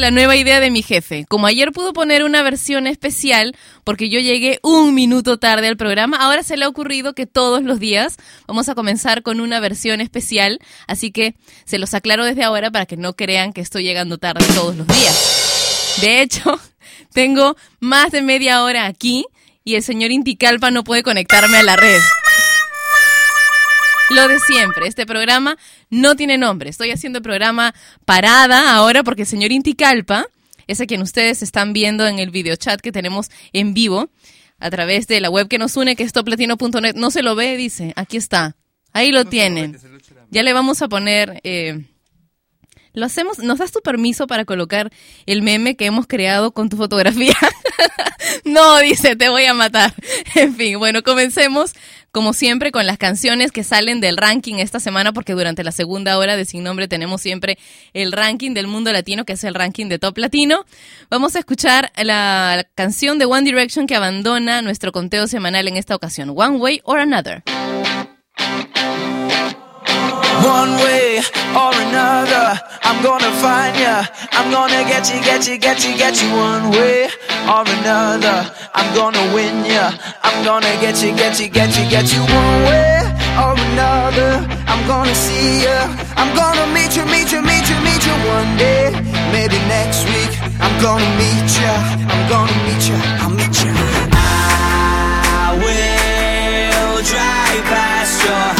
la nueva idea de mi jefe? Como ayer pudo poner una versión especial porque yo llegué un minuto tarde al programa, ahora se le ha ocurrido que todos los días vamos a comenzar con una versión especial, así que se los aclaro desde ahora para que no crean que estoy llegando tarde todos los días. De hecho, tengo más de media hora aquí y el señor Inticalpa no puede conectarme a la red. Lo de siempre, este programa no tiene nombre. Estoy haciendo el programa parada ahora porque el señor Inticalpa es a quien ustedes están viendo en el videochat que tenemos en vivo a través de la web que nos une, que es toplatino.net. No se lo ve, dice. Aquí está. Ahí lo tienen. Ya le vamos a poner... eh, lo hacemos, ¿nos das tu permiso para colocar el meme que hemos creado con tu fotografía? no, dice, te voy a matar. En fin, bueno, comencemos como siempre con las canciones que salen del ranking esta semana porque durante la segunda hora de Sin Nombre tenemos siempre el ranking del mundo latino que es el ranking de Top Latino. Vamos a escuchar la, canción de One Direction que abandona nuestro conteo semanal en esta ocasión, One Way or Another. One way or another, I'm gonna find ya. I'm gonna get you, get you, get you, get you. One way or another, I'm gonna win ya. I'm gonna get you, get you, get you, get you. One way or another, I'm gonna see ya. I'm gonna meet you, meet you, meet you, meet you. One day, maybe next week, I'm gonna meet ya. I'm gonna meet ya. I'll meet ya. I will drive past your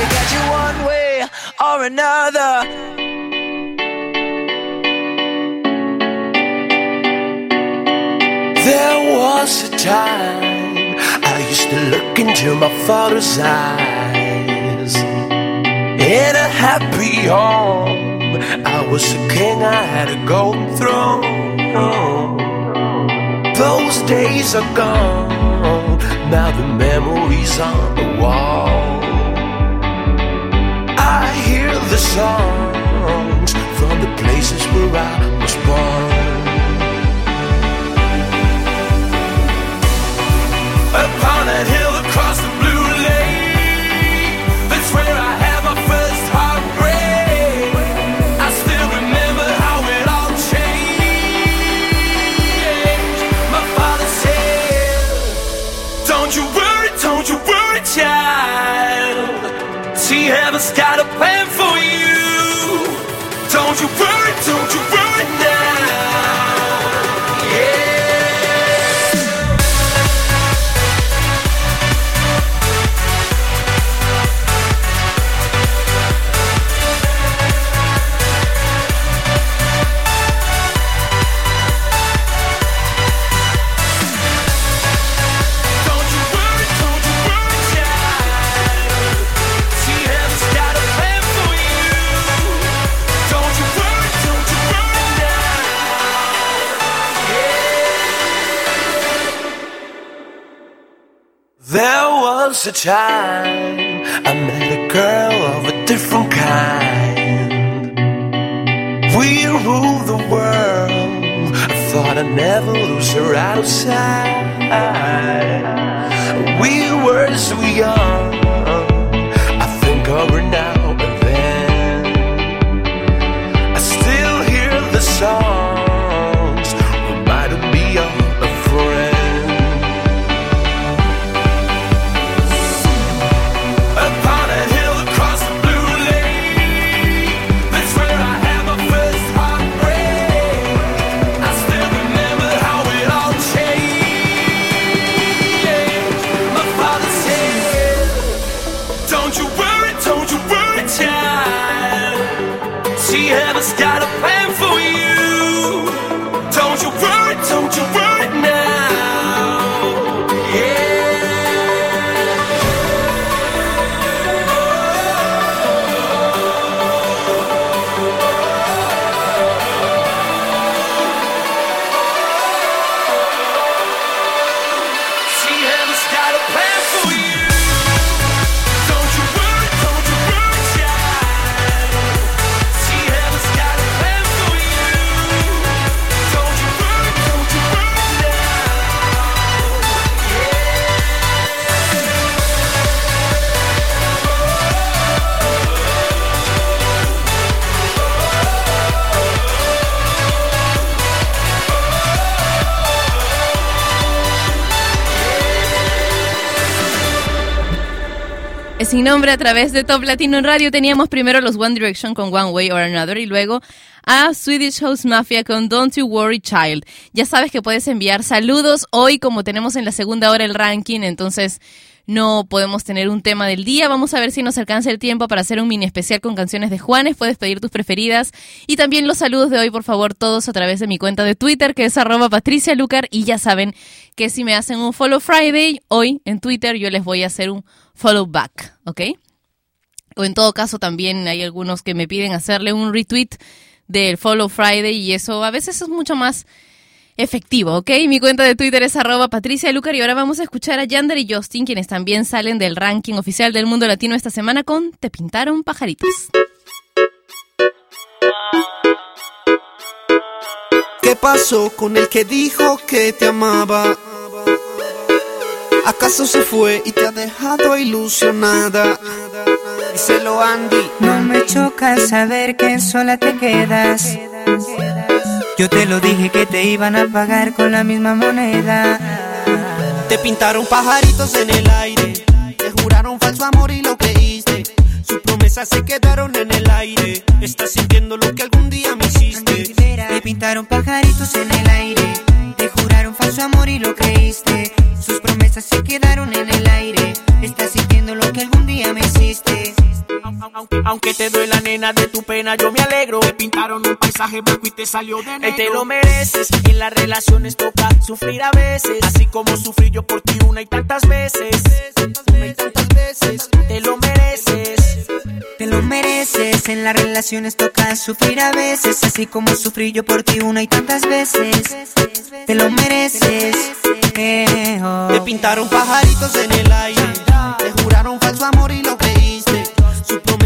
you, get you. One way or another. There was a time I used to look into my father's eyes. In a happy home, I was a king, I had a golden throne. Those days are gone, now the memories on the wall. The songs from the places where I was born. Upon that hill across the blue lake, that's where I had my first heartbreak. I still remember how it all changed. My father said, Don't you worry, don't you worry, child. See, heaven's got Don't you worry, don't you worry was a time I met a girl of a different kind. We ruled the world. I thought I'd never lose her outside. We were so young. I think of her now Sin nombre a través de Top Latino en Radio teníamos primero los One Direction con One Way or Another y luego a Swedish House Mafia con Don't You Worry Child. Ya sabes que puedes enviar saludos hoy como tenemos en la segunda hora el ranking, entonces no podemos tener un tema del día. Vamos a ver si nos alcanza el tiempo para hacer un mini especial con canciones de Juanes. Puedes pedir tus preferidas. Y también los saludos de hoy, por favor, todos a través de mi cuenta de Twitter, que es arroba Patricia Lucar. Y ya saben que si me hacen un Follow Friday hoy en Twitter, yo les voy a hacer un follow back, ¿ok? O en todo caso también hay algunos que me piden hacerle un retweet del Follow Friday y eso a veces es mucho más efectivo, ¿ok? Mi cuenta de Twitter es arroba Patricia Lucar y ahora vamos a escuchar a Yander y Justin, quienes también salen del ranking oficial del mundo latino esta semana con Te pintaron pajaritos. ¿Qué pasó con el que dijo que te amaba? ¿Acaso se fue y te ha dejado ilusionada? Díselo Andy. No me choca saber que sola te quedas. Yo te lo dije que te iban a pagar con la misma moneda. Te pintaron pajaritos en el aire. Te juraron falso amor y lo creíste. Sus promesas se quedaron en el aire. Estás sintiendo lo que algún día me hiciste. Te pintaron pajaritos en el aire. Te juraron falso amor y lo creíste. Sus promesas se quedaron en el aire. Aunque, aunque te duela nena de tu pena, yo me alegro. Te pintaron un paisaje blanco y te salió de negro. te lo mereces. En las relaciones toca sufrir a veces. Así como sufrí yo por ti una y tantas veces. Una y tantas veces. Te lo mereces. Te lo mereces. En las relaciones toca sufrir a veces. Así como sufrí yo por ti una y tantas veces. Te lo mereces. Eh, oh. Te pintaron pajaritos en el aire. Te juraron falso amor y lo creíste.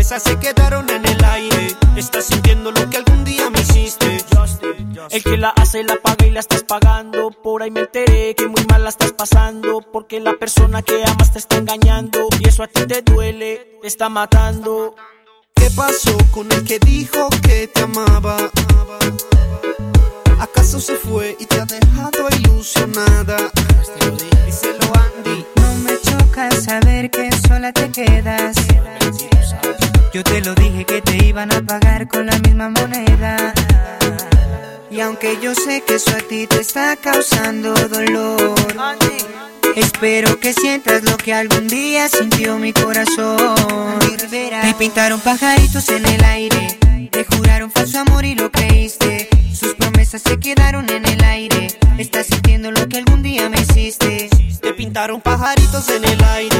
Promesas se quedaron en el aire. Estás sintiendo lo que algún día me hiciste. El que la hace la paga y la estás pagando. Por ahí me enteré que muy mal la estás pasando. Porque la persona que amas te está engañando. Y eso a ti te duele, te está matando. ¿Qué pasó con el que dijo que te amaba? ¿Acaso se fue y te ha dejado ilusionada? Díselo Andy. No me choca saber que sola te quedas. Yo te lo dije que te iban a pagar con la misma moneda. Y aunque yo sé que eso a ti te está causando dolor, espero que sientas lo que algún día sintió mi corazón. Te pintaron pajaritos en el aire, te juraron falso amor y lo creíste. Sus promesas se quedaron en el aire. Estás sintiendo lo que algún día me hiciste. Te pintaron pajaritos en el aire.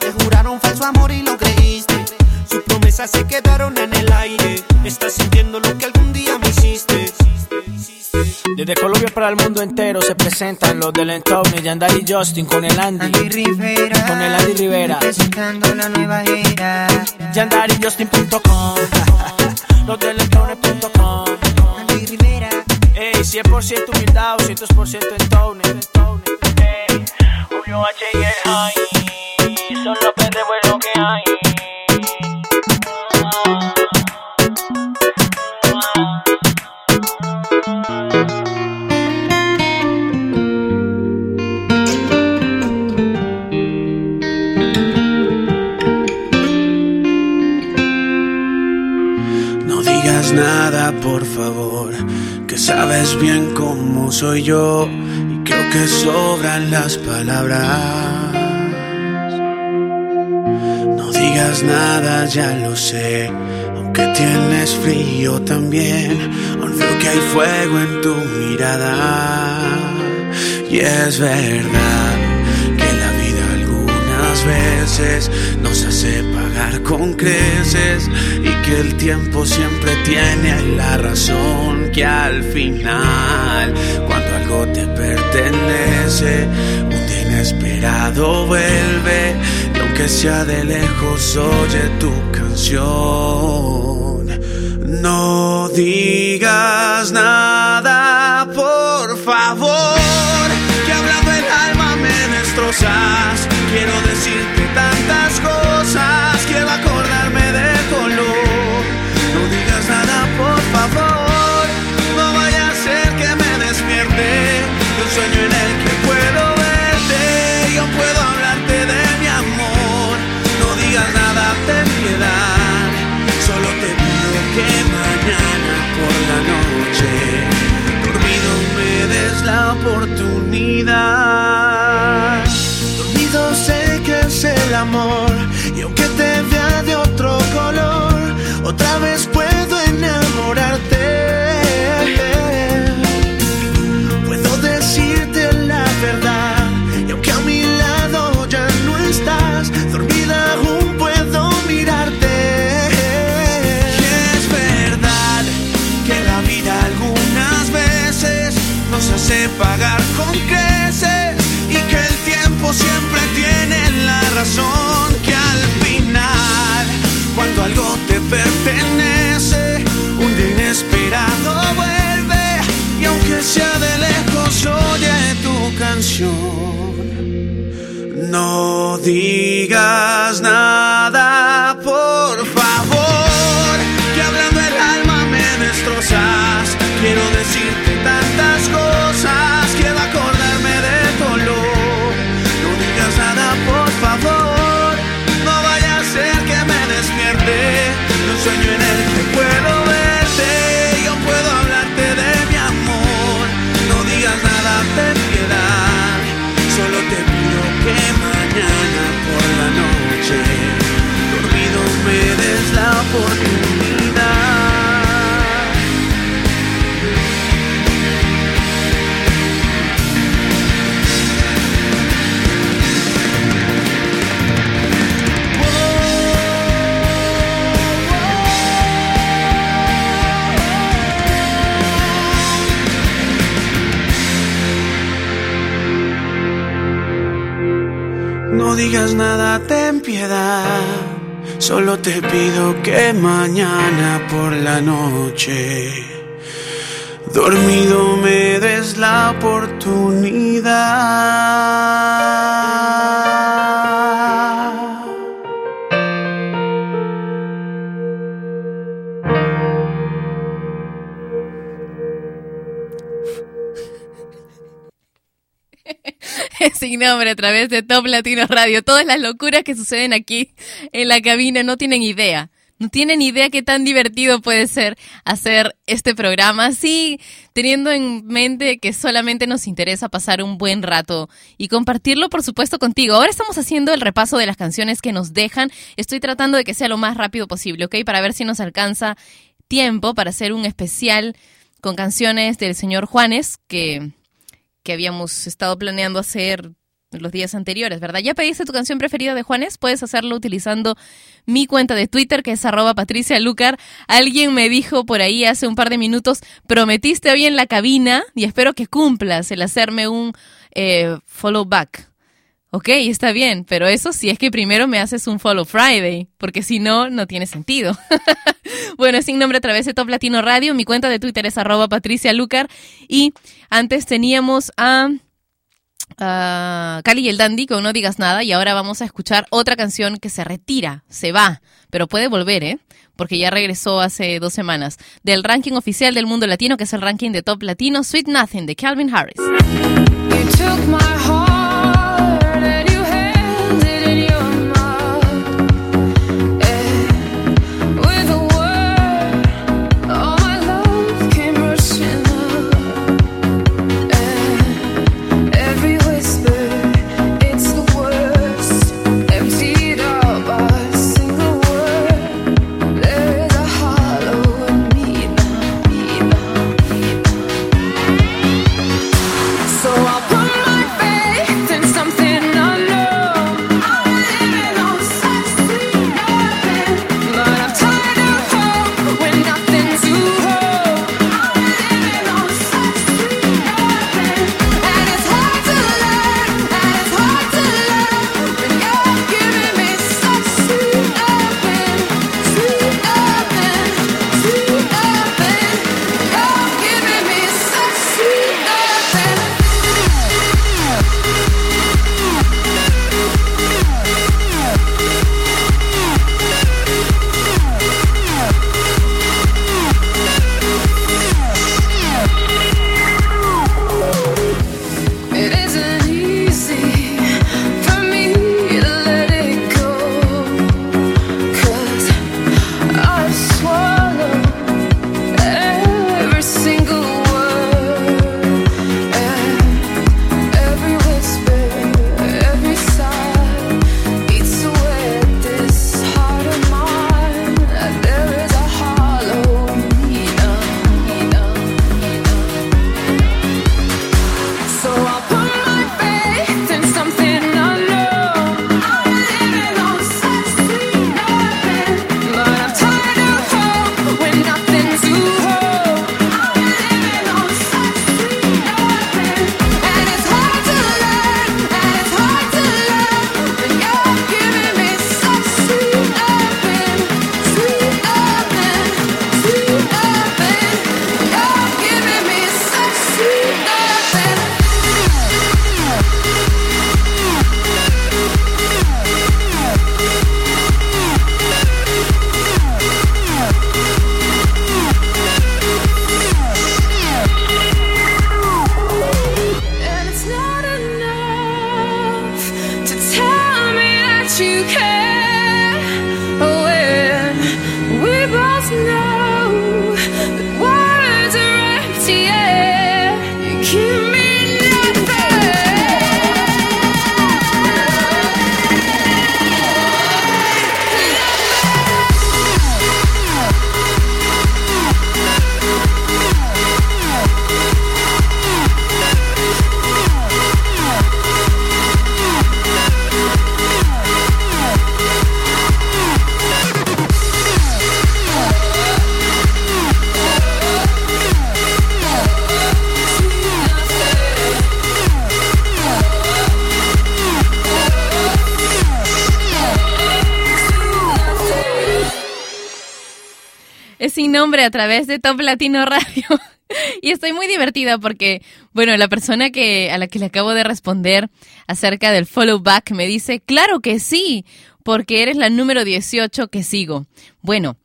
Te juraron falso amor y lo creíste. Sus promesas se quedaron en el aire. Estás sintiendo lo que algún día me hiciste. Desde Colombia para el mundo entero se presentan los del entorno, Yandari y Justin con el Andy. Andy Rivera. Con el Andy Rivera. Presentando la nueva era. YandariJustin.com Los del 100% humildad, 200% entorno. Ey, Julio H y el High. Son los pendejos lo que hay. No digas nada, por favor, sabes bien cómo soy yo y creo que sobran las palabras. No digas nada, ya lo sé, aunque tienes frío también, aún veo que hay fuego en tu mirada. Y es verdad algunas veces nos hace pagar con creces y que el tiempo siempre tiene la razón que al final cuando algo te pertenece un día inesperado vuelve y aunque sea de lejos oye tu canción. No digas nada oportunidad. Dormido sé que es el amor siempre tiene la razón que al final cuando algo te pertenece un día inesperado vuelve y aunque sea de lejos oye tu canción. No digas nada No digas nada, ten piedad. Solo te pido que mañana por la noche, dormido me des la oportunidad. Sin nombre a través de Top Latino Radio. Todas las locuras que suceden aquí en la cabina no tienen idea. No tienen idea qué tan divertido puede ser hacer este programa así, teniendo en mente que solamente nos interesa pasar un buen rato y compartirlo, por supuesto, contigo. Ahora estamos haciendo el repaso de las canciones que nos dejan. Estoy tratando de que sea lo más rápido posible, ¿ok? Para ver si nos alcanza tiempo para hacer un especial con canciones del señor Juanes, que, que habíamos estado planeando hacer los días anteriores, ¿verdad? ¿Ya pediste tu canción preferida de Juanes? Puedes hacerlo utilizando mi cuenta de Twitter, que es arroba Patricia Lucar. Alguien me dijo por ahí hace un par de minutos, prometiste hoy en la cabina y espero que cumplas el hacerme un eh, follow back. Ok, está bien, pero eso sí es que primero me haces un Follow Friday, porque si no, no tiene sentido. bueno, es sin nombre a través de Top Latino Radio. Mi cuenta de Twitter es arroba Patricia Lucar. Y antes teníamos a, a Cali y el Dandy con No Digas Nada. Y ahora vamos a escuchar otra canción que se retira, se va, pero puede volver, ¿eh? Porque ya regresó hace dos semanas. Del ranking oficial del mundo latino, que es el ranking de Top Latino, Sweet Nothing, de Calvin Harris. A través de Top Latino Radio. Y estoy muy divertida porque, bueno, la persona que a la que le acabo de responder acerca del follow back me dice, claro que sí, porque eres la número 18 que sigo. Bueno,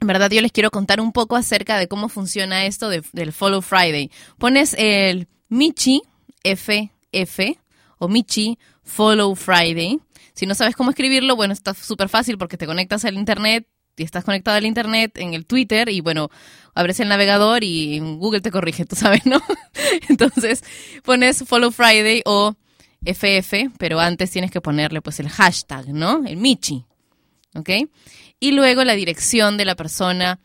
en verdad yo les quiero contar un poco acerca de cómo funciona esto de- del Follow Friday. Pones el Michi FF o Michi Follow Friday. Si no sabes cómo escribirlo, bueno, está súper fácil porque te conectas al internet estás conectado al internet en el Twitter y bueno, abres el navegador y Google te corrige, tú sabes, ¿no? Entonces pones Follow Friday o FF, pero antes tienes que ponerle pues el hashtag, ¿no? El Michi, ¿ok? Y luego la dirección de la persona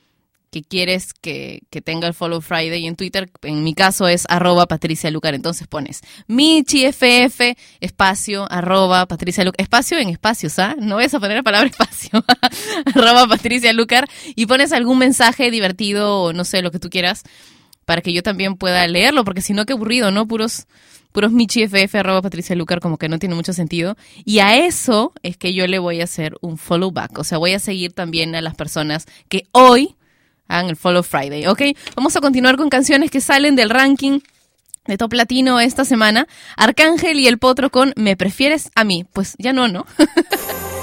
quieres que, que tenga el Follow Friday en Twitter. En mi caso es arroba Patricia Lucar. Entonces pones Michi FF, espacio, arroba Patricia Lucar. Espacio en espacios, ¿ah? No vas a poner la palabra espacio. arroba Patricia Lucar. Y pones algún mensaje divertido o no sé, lo que tú quieras para que yo también pueda leerlo, porque si no, qué aburrido, ¿no? Puros, puros Michi FF, arroba Patricia Lucar, como que no tiene mucho sentido. Y a eso es que yo le voy a hacer un follow back. O sea, voy a seguir también a las personas que hoy hagan el follow Friday, ¿ok? Vamos a continuar con canciones que salen del ranking de Top Latino esta semana. Arcángel y el Potro con Me prefieres a mí. Pues ya no, ¿no?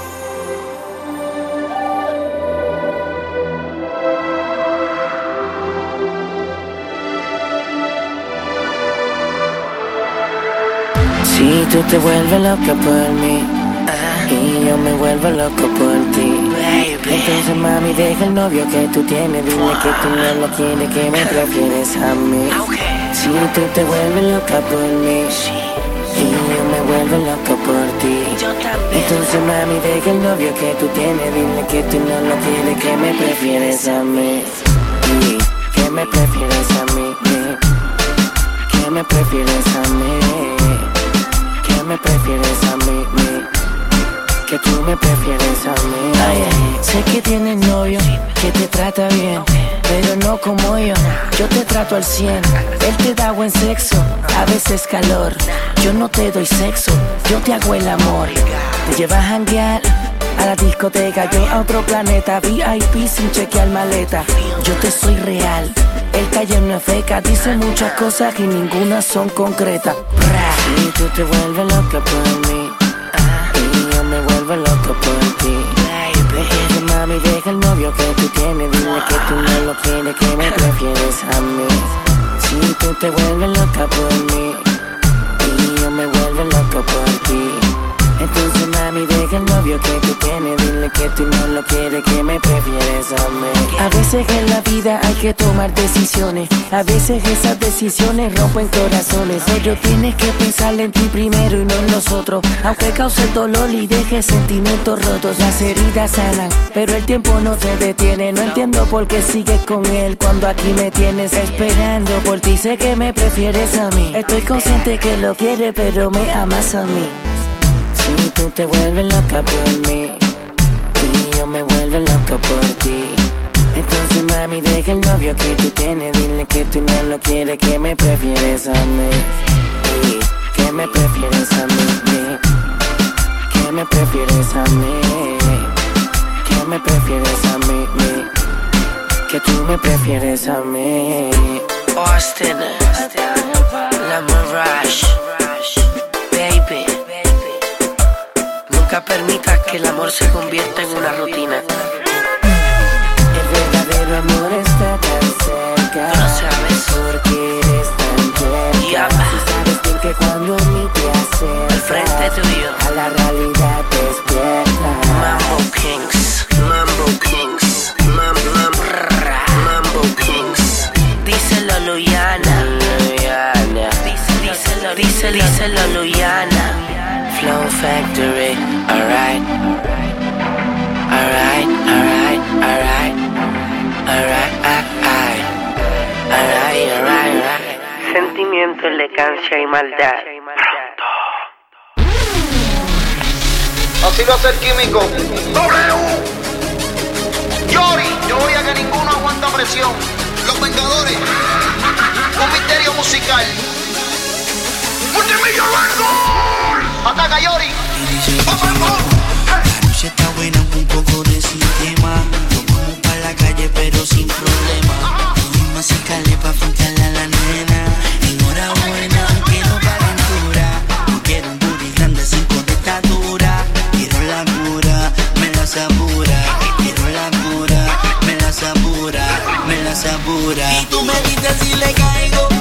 Si tú te vuelves loca por mí y yo me vuelvo loco por ti. Entonces mami deja el novio que tú tienes, dile que tú no lo quieres, que me prefieres a mí. Si tú te vuelves loca por mí y yo me vuelvo loco por ti. Entonces mami deja el novio que tú tienes, dile que tú no lo quieres, que me prefieres a mí. Que me prefieres a mí. Que me prefieres a mí que me prefieres a mí, que tú me prefieres a mí. Sé que tienes novio, que te trata bien, pero no como yo. Yo te trato al 100, él te da buen sexo, a veces calor. Yo no te doy sexo, yo te hago el amor. Te llevas a janguear a la discoteca, yo a otro planeta, VIP sin chequear maleta. Yo te soy real. El calle no es feca, dice muchas cosas y ninguna son concretas. Si tú te vuelves loca por mí vuelvo loco por ti. Deja mami, deja el novio que tú tienes, dile que tú no lo quieres, que me prefieres a mí. Si tú te vuelves loca por mí y yo me vuelvo loco por ti. Entonces mami que a veces en la vida hay que tomar decisiones. A veces esas decisiones rompen corazones. Pero tienes que pensar en ti primero y no en nosotros Aunque cause dolor y deje sentimientos rotos Las heridas sanan, pero el tiempo no te detiene. No entiendo por qué sigues con él cuando aquí me tienes esperando por ti. Sé que me prefieres a mí. Estoy consciente que lo quieres pero me amas a mí tú te vuelves loca por mí y yo me vuelvo loco por ti. Entonces mami deja el novio que tú tienes, dile que tú no lo quieres, que me prefieres a mí. Que me prefieres a mí. Que me prefieres a mí. Que me prefieres a mí. Que tú me prefieres a mí. Austin, la Mirage, Nunca permitas que el amor se convierta en una rutina. El verdadero amor está tan cerca. No sabes. Porque eres tan tierna. Tú sabes bien que cuando a mí te acercas. Al frente tuyo. A la realidad despierta. Mambo Kings. Mambo Kings. Mam, mam, rrra. Mambo Kings. Díselo, Luyana. Luyana. Díselo, díselo, díselo, Luyana. Flow Factory, alright. Alright, alright, alright. Alright, alright. Alright, alright, alright. Sentimiento, elegancia y maldad. Así va a ser químico. W. Yori, yo voy a que ninguno aguanta presión. Los Vengadores. Un misterio musical. Ataca Yori. Noche está buena, un poco de sistema. Nos vamos para la calle, pero sin problema. Cogimos escalé pa' afrontarle a la nena. Enhorabuena, aunque no calentura. No quiero un booty grande, cinco de estatura. Quiero la cura, me la sabura. Quiero la cura, me la sabura, me la sabura. Y tú me dices si le caigo.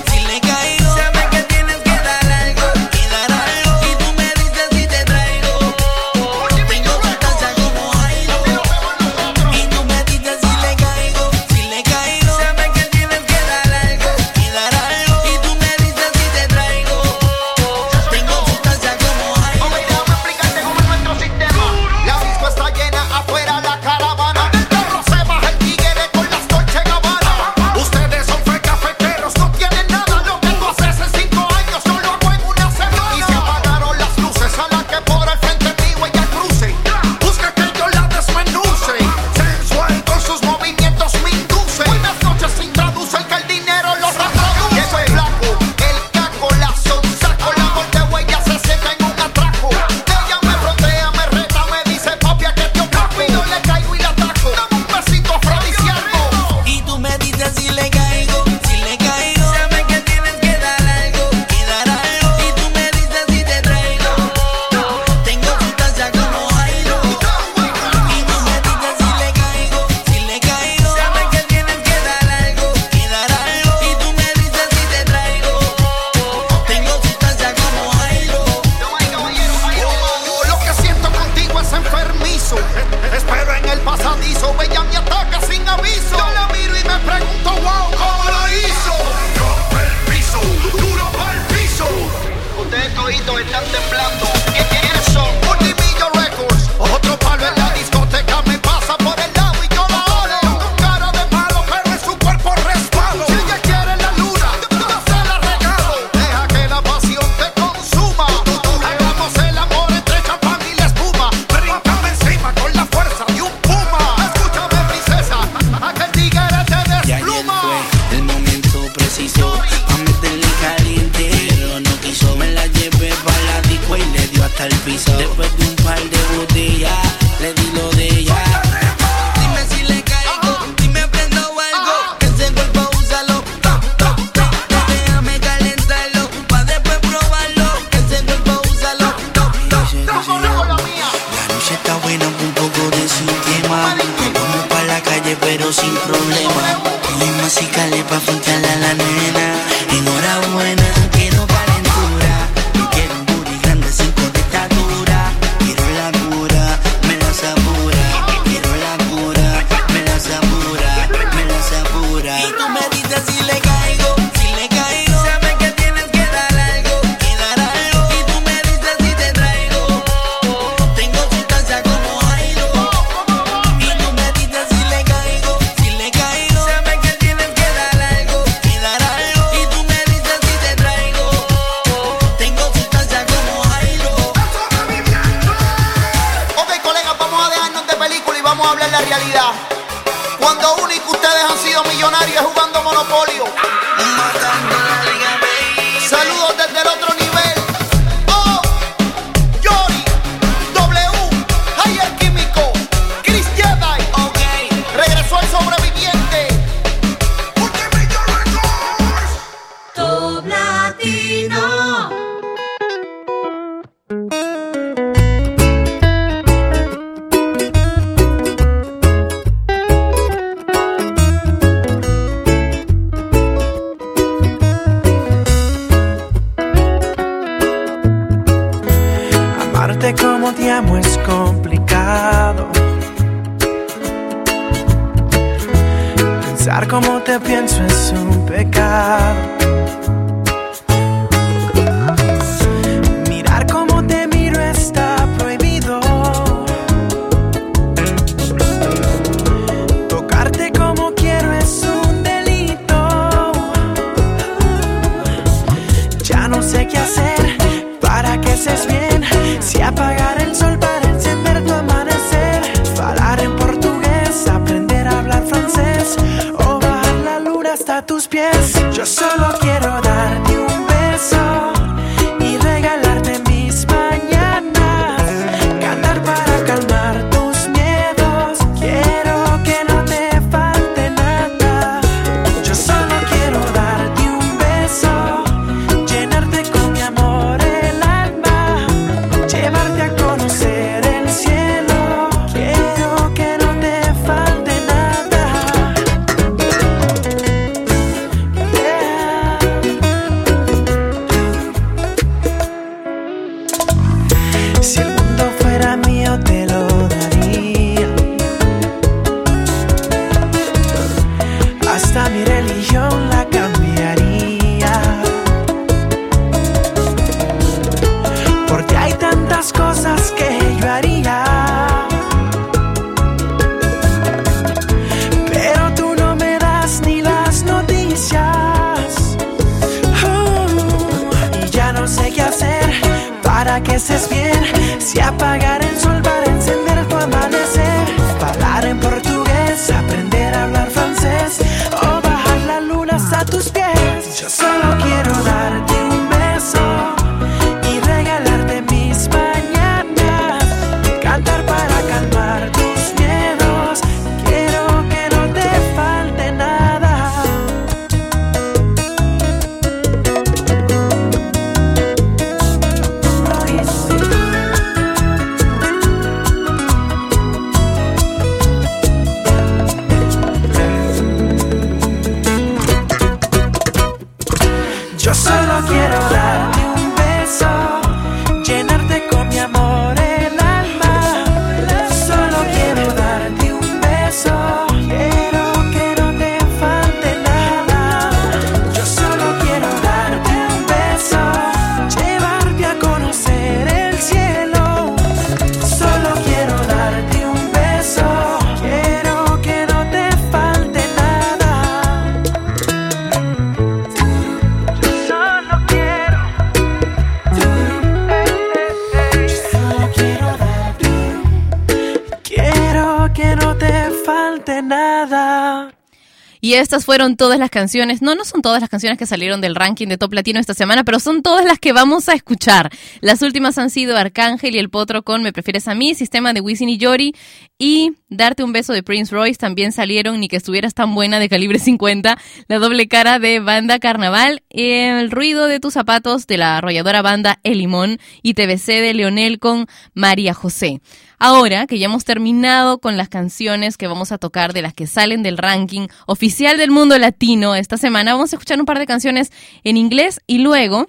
Y estas fueron todas las canciones, no, no son todas las canciones que salieron del ranking de Top Latino esta semana, pero son todas las que vamos a escuchar. Las últimas han sido Arcángel y El Potro con Me Prefieres a mí, Sistema de Wisin y Yori y Darte un Beso de Prince Royce también salieron, ni que estuvieras tan buena de calibre 50, La Doble Cara de Banda Carnaval, El Ruido de tus Zapatos de la arrolladora banda El Limón y TBC de Leonel con María José. Ahora que ya hemos terminado con las canciones que vamos a tocar de las que salen del ranking oficial del mundo latino esta semana, vamos a escuchar un par de canciones en inglés y luego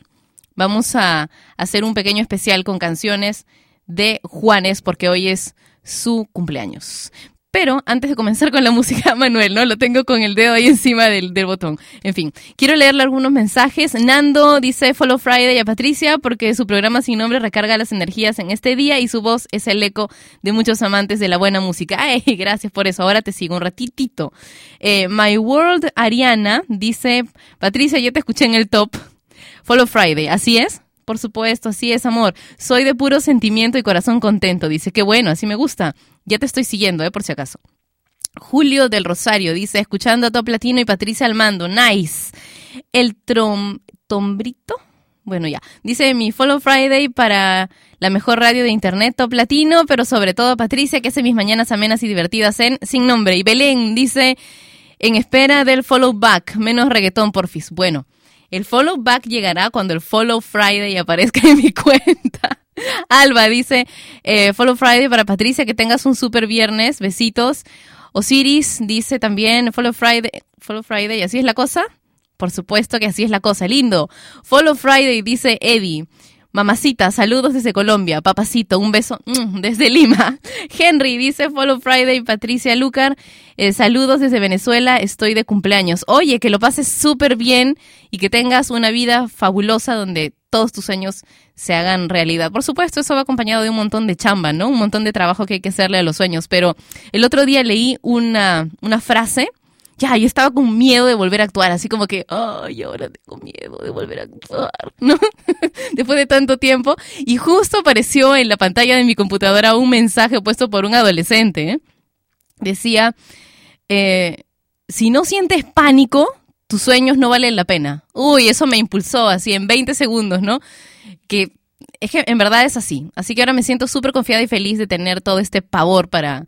vamos a hacer un pequeño especial con canciones de Juanes porque hoy es su cumpleaños. Pero antes de comenzar con la música, Manuel, ¿no? Lo tengo con el dedo ahí encima del, del botón. En fin, quiero leerle algunos mensajes. Nando dice Follow Friday a Patricia porque su programa sin nombre recarga las energías en este día y su voz es el eco de muchos amantes de la buena música. ¡Ay, gracias por eso! Ahora te sigo un ratitito. Eh, My World Ariana dice, Patricia, ya te escuché en el top. Follow Friday, ¿así es? Por supuesto, así es, amor. Soy de puro sentimiento y corazón contento. Dice, qué bueno, así me gusta. Ya te estoy siguiendo, ¿eh? Por si acaso. Julio del Rosario dice, escuchando a Top Latino y Patricia Almando, nice. El trom, tombrito, bueno ya, dice mi Follow Friday para la mejor radio de internet Top Latino, pero sobre todo Patricia que hace mis mañanas amenas y divertidas en Sin Nombre. Y Belén dice, en espera del Follow Back, menos reggaetón porfis. Bueno, el Follow Back llegará cuando el Follow Friday aparezca en mi cuenta. Alba dice, eh, Follow Friday para Patricia, que tengas un super viernes, besitos. Osiris dice también, Follow Friday, Follow Friday, así es la cosa. Por supuesto que así es la cosa, lindo. Follow Friday dice Eddie. Mamacita, saludos desde Colombia. Papacito, un beso mm, desde Lima. Henry dice Follow Friday. Patricia Lucar, eh, saludos desde Venezuela. Estoy de cumpleaños. Oye, que lo pases súper bien y que tengas una vida fabulosa donde todos tus sueños se hagan realidad. Por supuesto, eso va acompañado de un montón de chamba, ¿no? Un montón de trabajo que hay que hacerle a los sueños. Pero el otro día leí una, una frase ya, yo estaba con miedo de volver a actuar, así como que, ay, ahora tengo miedo de volver a actuar, ¿no? Después de tanto tiempo. Y justo apareció en la pantalla de mi computadora un mensaje puesto por un adolescente. ¿eh? Decía, eh, si no sientes pánico, tus sueños no valen la pena. Uy, eso me impulsó así en 20 segundos, ¿no? Que es que en verdad es así. Así que ahora me siento súper confiada y feliz de tener todo este pavor para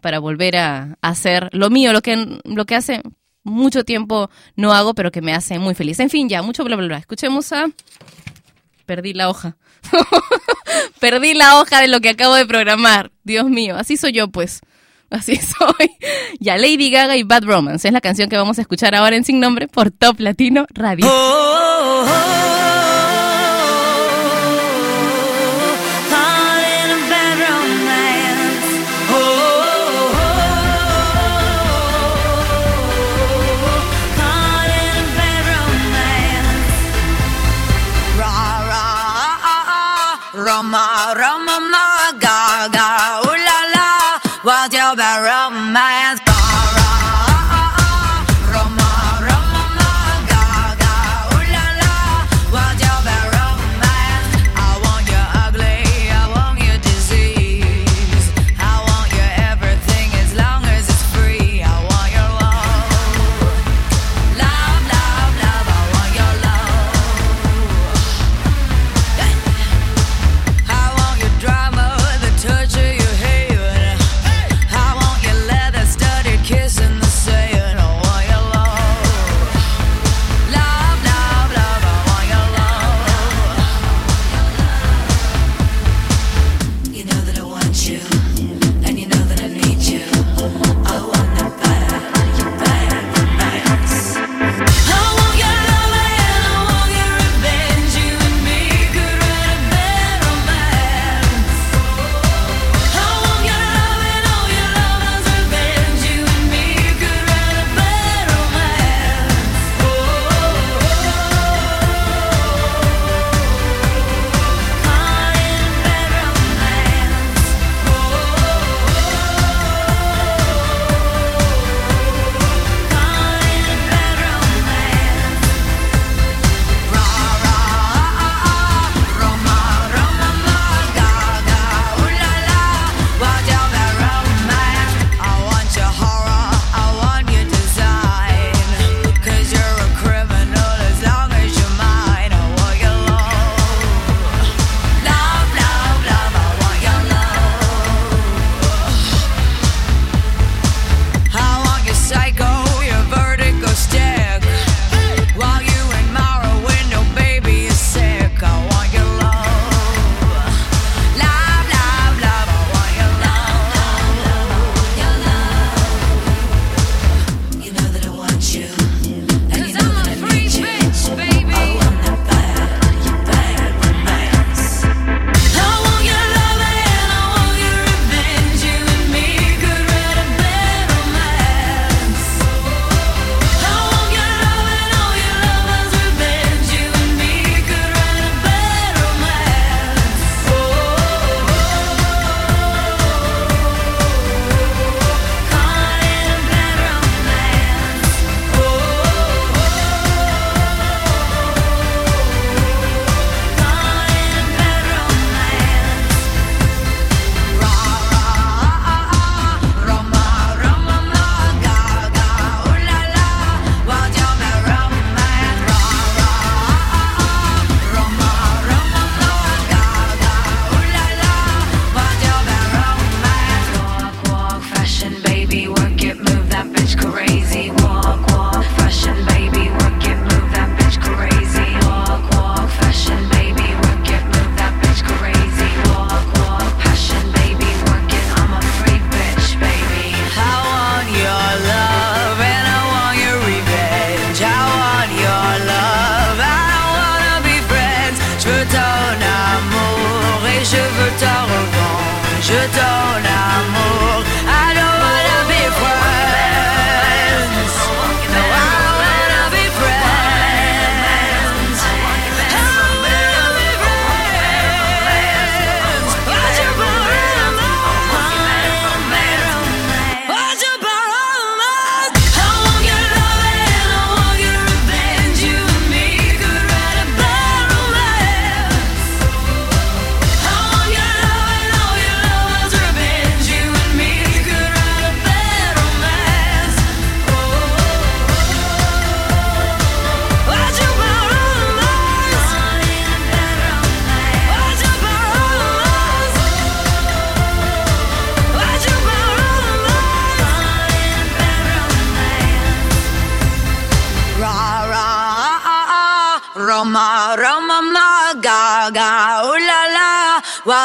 para volver a, hacer lo mío, lo que, lo que hace mucho tiempo no hago, pero que me hace muy feliz. En fin, ya, mucho bla, bla, bla. Escuchemos a... Perdí la hoja. Perdí la hoja de lo que acabo de programar. Dios mío, así soy yo, pues. Así soy. Ya, Lady Gaga y Bad Romance es la canción que vamos a escuchar ahora en Sin Nombre por Top Latino Radio. Roma,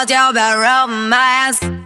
la What's your bad romance?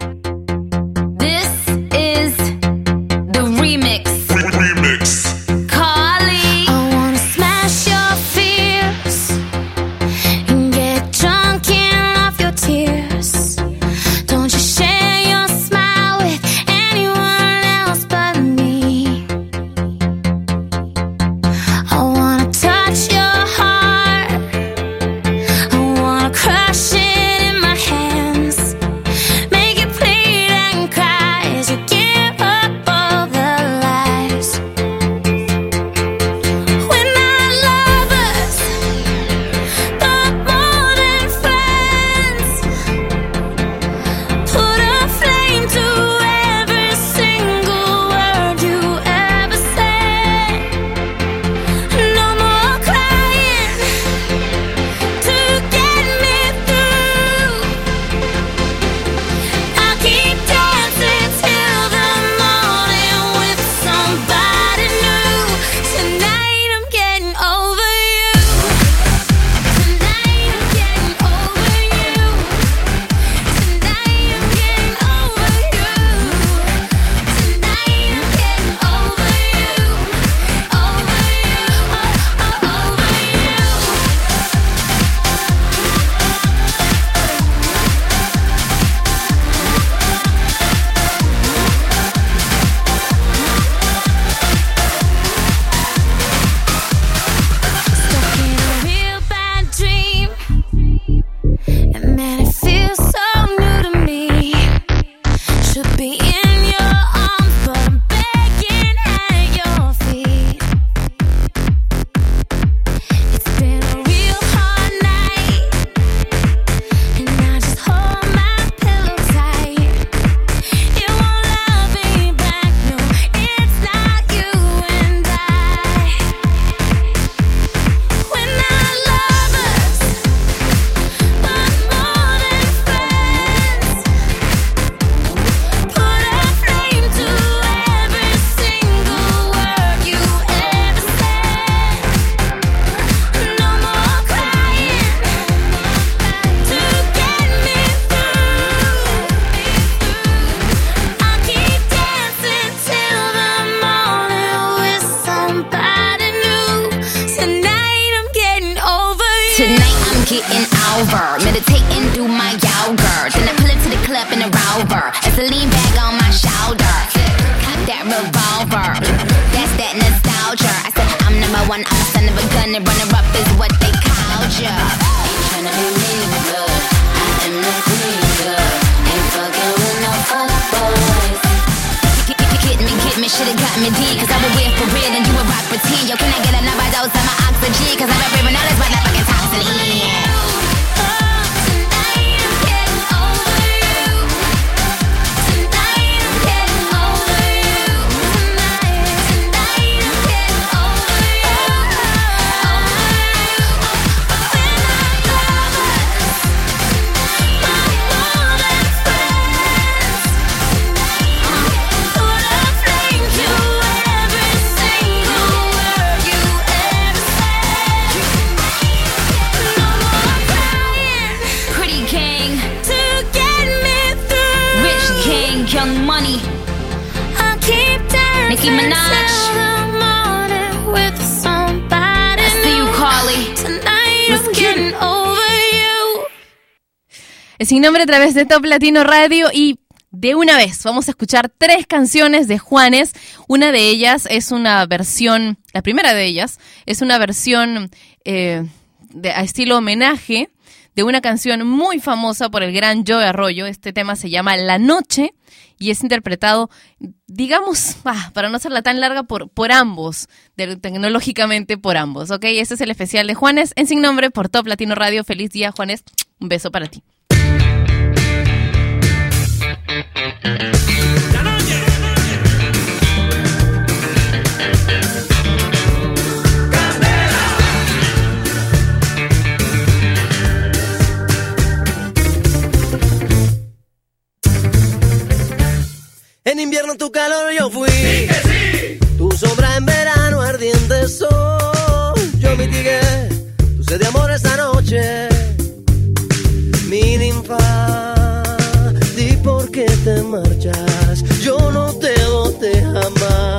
Sin nombre a través de Top Latino Radio y de una vez vamos a escuchar tres canciones de Juanes. Una de ellas es una versión, la primera de ellas es una versión eh, de, a estilo homenaje de una canción muy famosa por el gran Joe Arroyo. Este tema se llama La Noche y es interpretado, digamos, ah, para no hacerla tan larga, por, por ambos, tecnológicamente por ambos, ¿ok? Este es el especial de Juanes en Sin Nombre por Top Latino Radio. Feliz día, Juanes. Un beso para ti. En invierno tu calor yo fui. Tu sombra en verano ardiente sol. Yo mitigué tu sed de amor esta noche. Mi ninfa, te marchas. Yo no te boté jamás.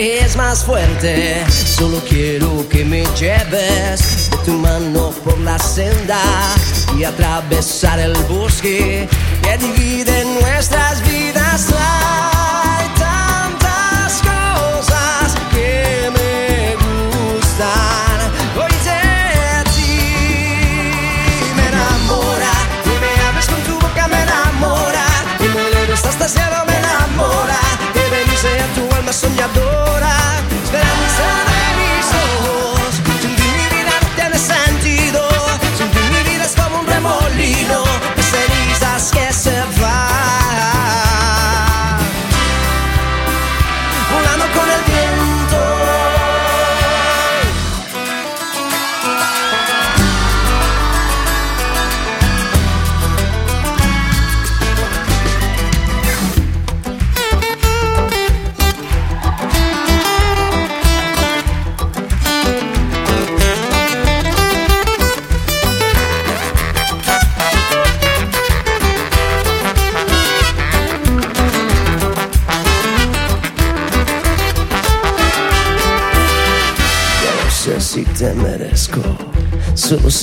Es más fuerte. Solo quiero que me lleves de tu mano por la senda y atravesar el bosque que divide nuestras vidas.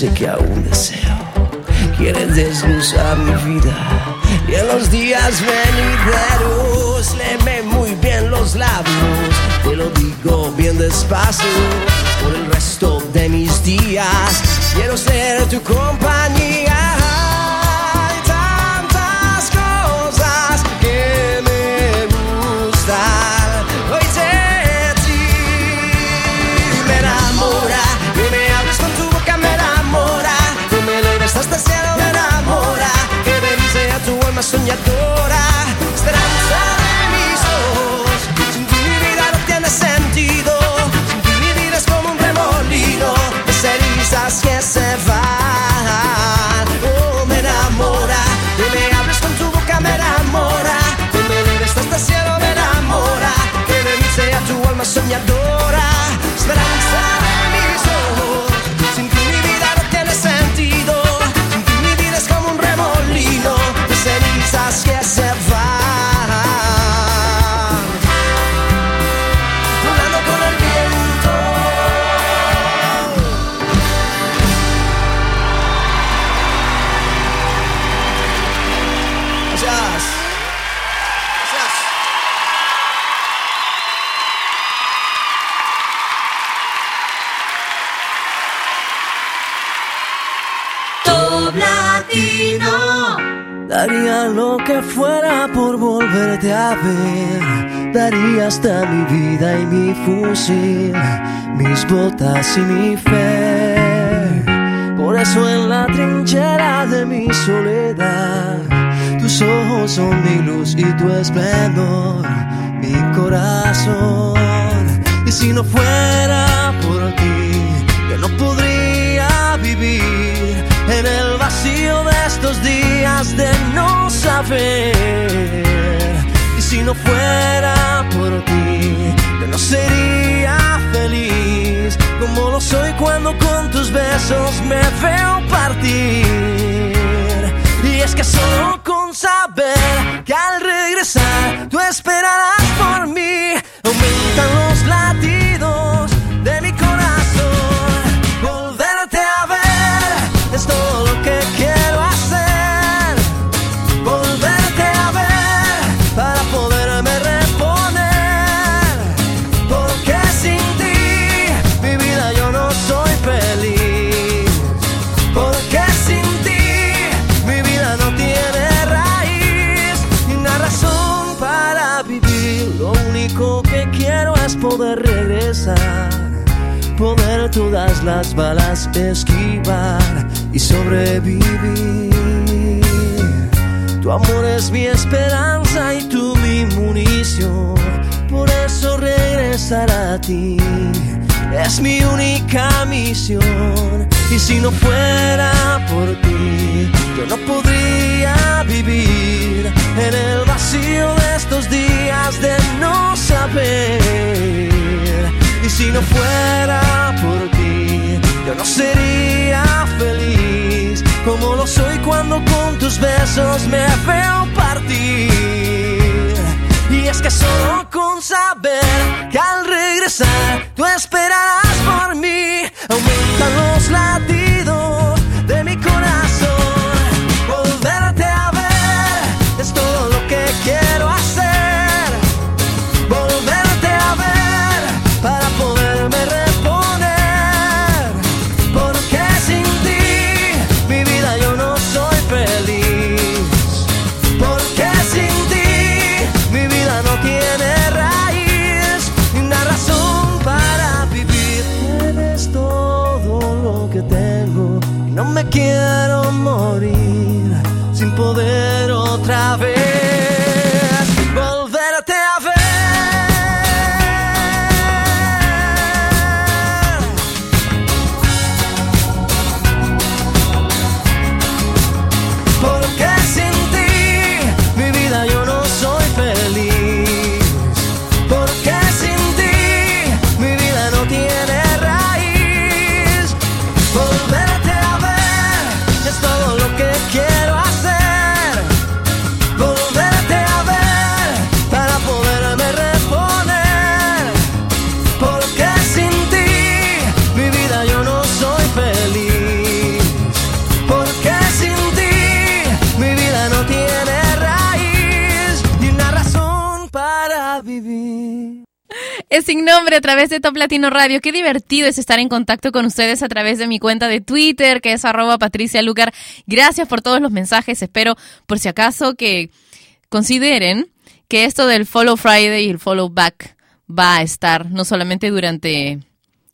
Sé que aún deseo. Quieres desglosar mi vida y en los días venideros léeme muy bien los labios. Te lo digo bien despacio por el resto de mis días. Quiero ser tu compañía. Daría lo que fuera por volverte a ver. Daría hasta mi vida y mi fusil, mis botas y mi fe. Por eso en la trinchera de mi soledad, tus ojos son mi luz y tu esplendor, mi corazón. Y si no fuera de no saber. Y si no fuera por ti, yo no sería feliz como lo soy cuando con tus besos me veo partir. Y es que solo con saber que al regresar tú esperarás por mí, las balas esquivar y sobrevivir. Tu amor es mi esperanza y tú mi munición. Por eso regresar a ti es mi única misión. Y si no fuera por ti, yo no podría vivir en el vacío de estos días de no saber. Y si no fuera besos me veo partir. Y es que solo con saber que al regresar tú esperarás por mí, aumentan los latidos Sin nombre a través de Top Latino Radio. Qué divertido es estar en contacto con ustedes a través de mi cuenta de Twitter, que es arroba Patricia Lucar. Gracias por todos los mensajes. Espero, por si acaso, que consideren que esto del Follow Friday y el Follow Back va a estar no solamente durante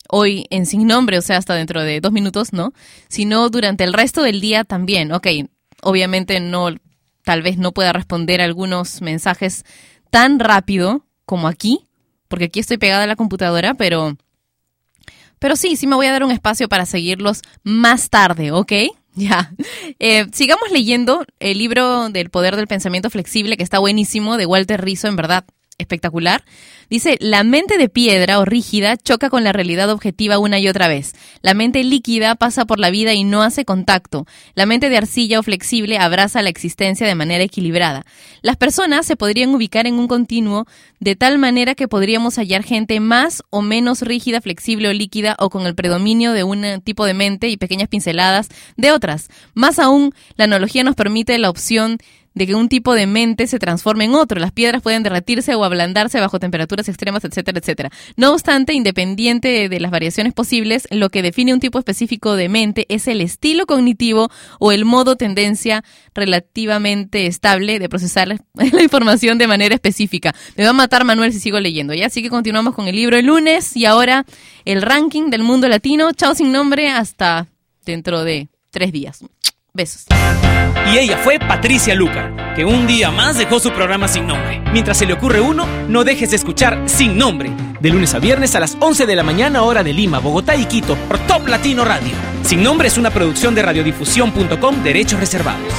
hoy en sin nombre, o sea, hasta dentro de dos minutos, ¿no? Sino durante el resto del día también. Ok, obviamente no, tal vez no pueda responder algunos mensajes tan rápido como aquí, porque aquí estoy pegada a la computadora, pero, pero sí, sí me voy a dar un espacio para seguirlos más tarde, ¿ok? Ya. Eh, sigamos leyendo el libro del poder del pensamiento flexible, que está buenísimo, de Walter Rizzo, en verdad espectacular. Dice, la mente de piedra o rígida choca con la realidad objetiva una y otra vez. La mente líquida pasa por la vida y no hace contacto. La mente de arcilla o flexible abraza la existencia de manera equilibrada. Las personas se podrían ubicar en un continuo de tal manera que podríamos hallar gente más o menos rígida, flexible o líquida o con el predominio de un tipo de mente y pequeñas pinceladas de otras. Más aún, la analogía nos permite la opción de que un tipo de mente se transforme en otro. Las piedras pueden derretirse o ablandarse bajo temperaturas extremas, etcétera, etcétera. No obstante, independiente de, las variaciones posibles, lo que define un tipo específico de mente es el estilo cognitivo o el modo tendencia relativamente estable de procesar la, la información de manera específica. Me va a matar Manuel si sigo leyendo, ¿ya? Así que continuamos con el libro el lunes y ahora el ranking del mundo latino. Chao sin nombre hasta dentro de tres días. Besos. Y ella fue Patricia Lucar, que un día más dejó su programa sin nombre. Mientras se le ocurre uno, no dejes de escuchar Sin Nombre, de lunes a viernes a las 11 de la mañana hora de Lima, Bogotá y Quito, por Top Latino Radio. Sin Nombre es una producción de radiodifusión.com, derechos reservados.